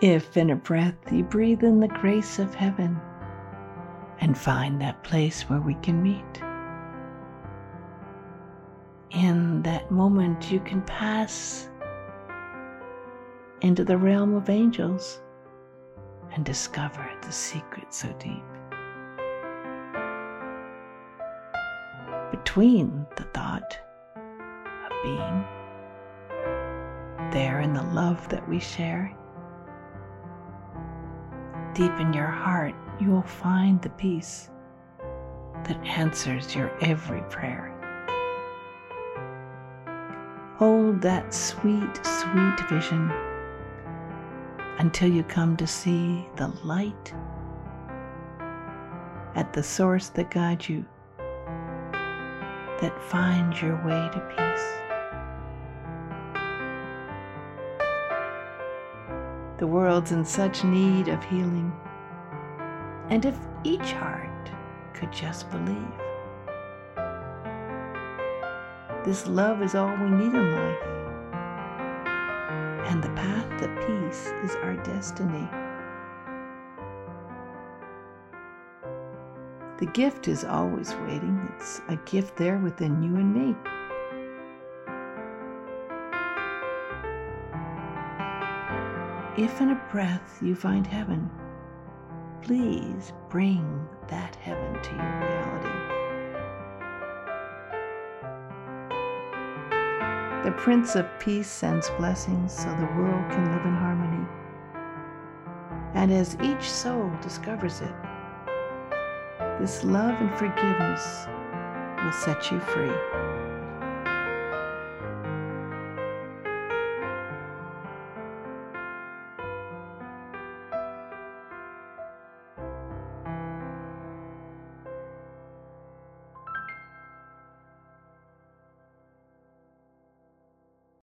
If in a breath you breathe in the grace of heaven and find that place where we can meet. In that moment, you can pass into the realm of angels and discover the secret so deep. Between the thought of being there in the love that we share, deep in your heart, you will find the peace that answers your every prayer. Hold that sweet, sweet vision until you come to see the light at the source that guides you, that finds your way to peace. The world's in such need of healing. And if each heart could just believe, this love is all we need in life. And the path to peace is our destiny. The gift is always waiting. It's a gift there within you and me. If in a breath you find heaven, please bring that heaven to your reality. The Prince of Peace sends blessings so the world can live in harmony. And as each soul discovers it, this love and forgiveness will set you free.